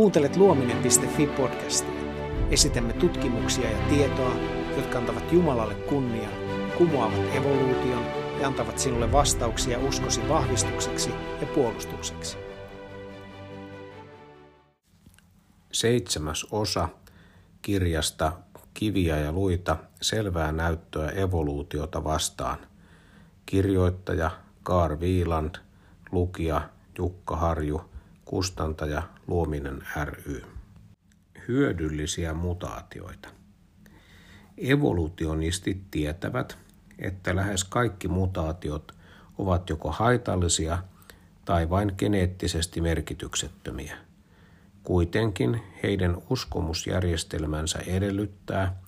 Kuuntelet luominen.fi podcastia. Esitämme tutkimuksia ja tietoa, jotka antavat Jumalalle kunnia, kumoavat evoluution ja antavat sinulle vastauksia uskosi vahvistukseksi ja puolustukseksi. Seitsemäs osa kirjasta Kiviä ja luita, selvää näyttöä evoluutiota vastaan. Kirjoittaja Kaar Viiland, lukija Jukka Harju, kustantaja Luominen ry. Hyödyllisiä mutaatioita. Evolutionistit tietävät, että lähes kaikki mutaatiot ovat joko haitallisia tai vain geneettisesti merkityksettömiä. Kuitenkin heidän uskomusjärjestelmänsä edellyttää,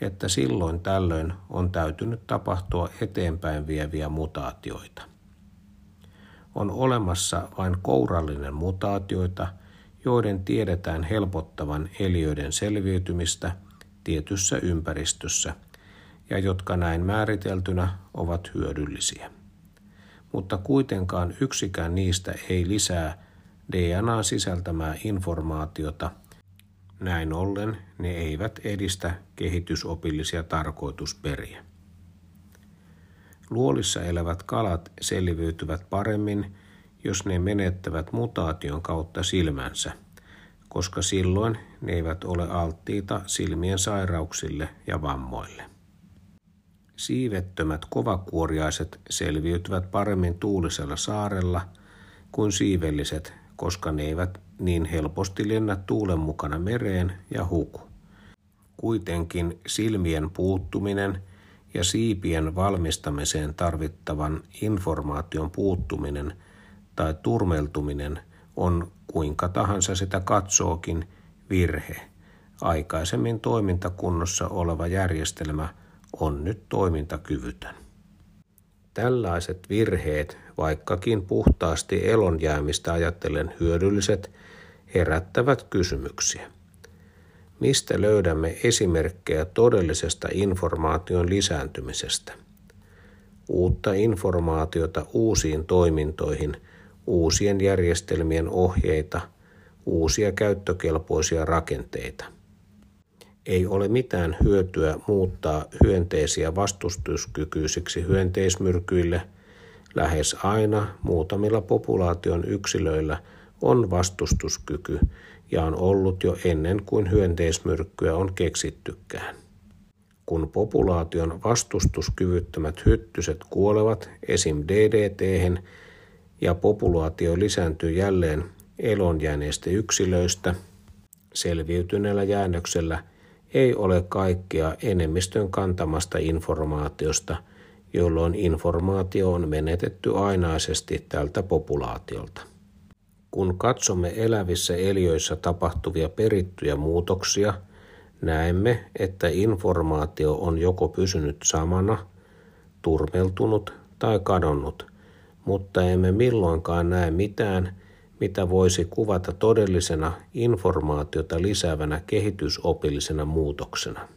että silloin tällöin on täytynyt tapahtua eteenpäin vieviä mutaatioita. On olemassa vain kourallinen mutaatioita, joiden tiedetään helpottavan eliöiden selviytymistä tietyssä ympäristössä ja jotka näin määriteltynä ovat hyödyllisiä. Mutta kuitenkaan yksikään niistä ei lisää DNA sisältämää informaatiota. Näin ollen ne eivät edistä kehitysopillisia tarkoitusperiä. Luolissa elävät kalat selviytyvät paremmin, jos ne menettävät mutaation kautta silmänsä, koska silloin ne eivät ole alttiita silmien sairauksille ja vammoille. Siivettömät kovakuoriaiset selviytyvät paremmin tuulisella saarella kuin siivelliset, koska ne eivät niin helposti lennä tuulen mukana mereen ja huku. Kuitenkin silmien puuttuminen ja siipien valmistamiseen tarvittavan informaation puuttuminen tai turmeltuminen on kuinka tahansa sitä katsookin virhe. Aikaisemmin toimintakunnossa oleva järjestelmä on nyt toimintakyvytön. Tällaiset virheet, vaikkakin puhtaasti elonjäämistä ajatellen hyödylliset, herättävät kysymyksiä. Mistä löydämme esimerkkejä todellisesta informaation lisääntymisestä? Uutta informaatiota uusiin toimintoihin, uusien järjestelmien ohjeita, uusia käyttökelpoisia rakenteita. Ei ole mitään hyötyä muuttaa hyönteisiä vastustuskykyisiksi hyönteismyrkyille. Lähes aina muutamilla populaation yksilöillä on vastustuskyky ja on ollut jo ennen kuin hyönteismyrkkyä on keksittykään. Kun populaation vastustuskyvyttömät hyttyset kuolevat esim. DDT ja populaatio lisääntyy jälleen elonjääneistä yksilöistä, selviytyneellä jäännöksellä ei ole kaikkea enemmistön kantamasta informaatiosta, jolloin informaatio on menetetty ainaisesti tältä populaatiolta. Kun katsomme elävissä eliöissä tapahtuvia perittyjä muutoksia, näemme, että informaatio on joko pysynyt samana, turmeltunut tai kadonnut, mutta emme milloinkaan näe mitään, mitä voisi kuvata todellisena informaatiota lisäävänä kehitysopillisena muutoksena.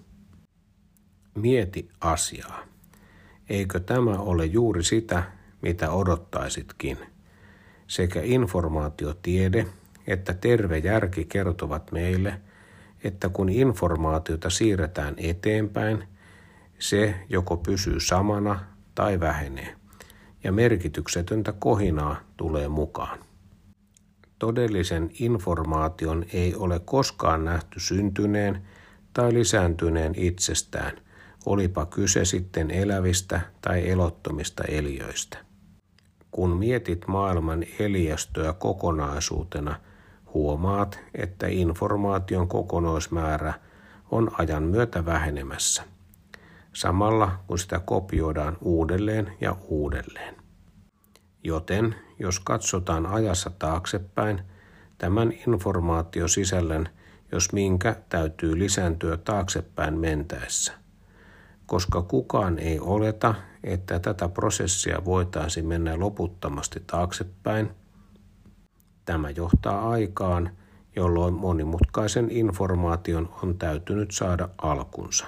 Mieti asiaa. Eikö tämä ole juuri sitä, mitä odottaisitkin – sekä informaatiotiede että terve järki kertovat meille, että kun informaatiota siirretään eteenpäin, se joko pysyy samana tai vähenee, ja merkityksetöntä kohinaa tulee mukaan. Todellisen informaation ei ole koskaan nähty syntyneen tai lisääntyneen itsestään, olipa kyse sitten elävistä tai elottomista eliöistä. Kun mietit maailman eliöstöä kokonaisuutena, huomaat, että informaation kokonaismäärä on ajan myötä vähenemässä, samalla kun sitä kopioidaan uudelleen ja uudelleen. Joten jos katsotaan ajassa taaksepäin, tämän informaatiosisällön, jos minkä, täytyy lisääntyä taaksepäin mentäessä koska kukaan ei oleta, että tätä prosessia voitaisiin mennä loputtomasti taaksepäin. Tämä johtaa aikaan, jolloin monimutkaisen informaation on täytynyt saada alkunsa.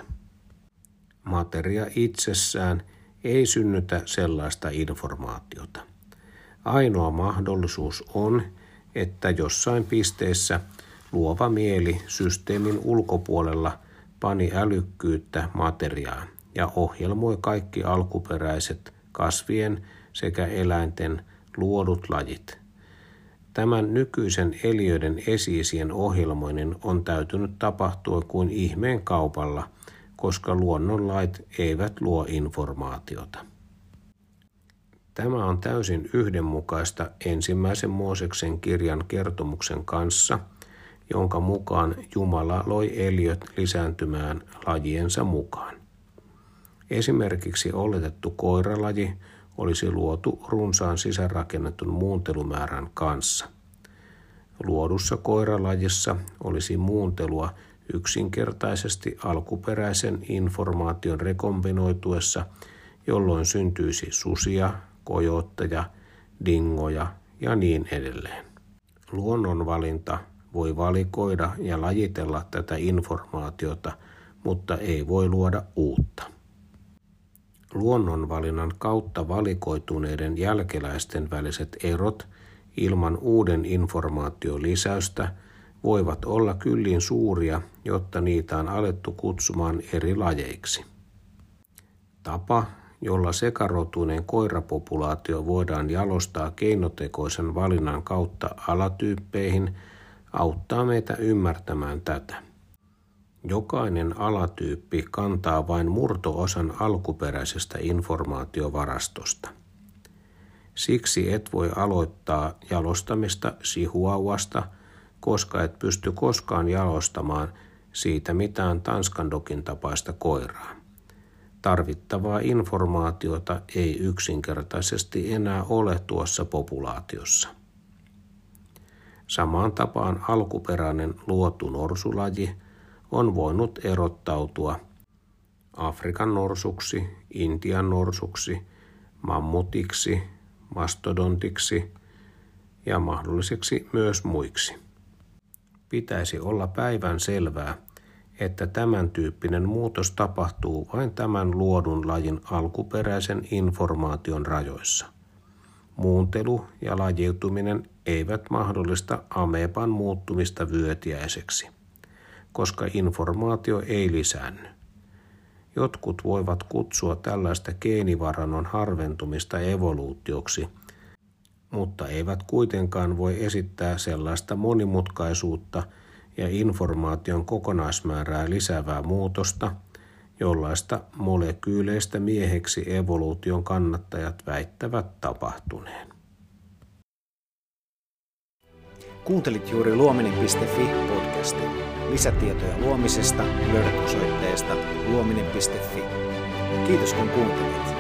Materia itsessään ei synnytä sellaista informaatiota. Ainoa mahdollisuus on, että jossain pisteessä luova mieli systeemin ulkopuolella pani älykkyyttä materiaan ja ohjelmoi kaikki alkuperäiset kasvien sekä eläinten luodut lajit. Tämän nykyisen eliöiden esiisien ohjelmoinnin on täytynyt tapahtua kuin ihmeen kaupalla, koska luonnonlait eivät luo informaatiota. Tämä on täysin yhdenmukaista ensimmäisen Mooseksen kirjan kertomuksen kanssa, jonka mukaan Jumala loi eliöt lisääntymään lajiensa mukaan. Esimerkiksi oletettu koiralaji olisi luotu runsaan sisäänrakennetun muuntelumäärän kanssa. Luodussa koiralajissa olisi muuntelua yksinkertaisesti alkuperäisen informaation rekombinoituessa, jolloin syntyisi susia, kojootteja, dingoja ja niin edelleen. Luonnonvalinta voi valikoida ja lajitella tätä informaatiota, mutta ei voi luoda uutta. Luonnonvalinnan kautta valikoituneiden jälkeläisten väliset erot ilman uuden informaation lisäystä voivat olla kyllin suuria, jotta niitä on alettu kutsumaan eri lajeiksi. Tapa, jolla sekarotuinen koirapopulaatio voidaan jalostaa keinotekoisen valinnan kautta alatyyppeihin, auttaa meitä ymmärtämään tätä. Jokainen alatyyppi kantaa vain murtoosan alkuperäisestä informaatiovarastosta. Siksi et voi aloittaa jalostamista sihuauasta, koska et pysty koskaan jalostamaan siitä mitään Tanskandokin tapaista koiraa. Tarvittavaa informaatiota ei yksinkertaisesti enää ole tuossa populaatiossa. Samaan tapaan alkuperäinen luotu norsulaji on voinut erottautua Afrikan norsuksi, Intian norsuksi, mammutiksi, mastodontiksi ja mahdolliseksi myös muiksi. Pitäisi olla päivän selvää, että tämän tyyppinen muutos tapahtuu vain tämän luodun lajin alkuperäisen informaation rajoissa. Muuntelu ja lajiutuminen eivät mahdollista ameban muuttumista vyötiäiseksi, koska informaatio ei lisäänny. Jotkut voivat kutsua tällaista geenivarannon harventumista evoluutioksi, mutta eivät kuitenkaan voi esittää sellaista monimutkaisuutta – ja informaation kokonaismäärää lisäävää muutosta, jollaista molekyyleistä mieheksi evoluution kannattajat väittävät tapahtuneen. Kuuntelit juuri luominen.fi podcastin. Lisätietoja luomisesta löydät osoitteesta luominen.fi. Kiitos kun kuuntelit.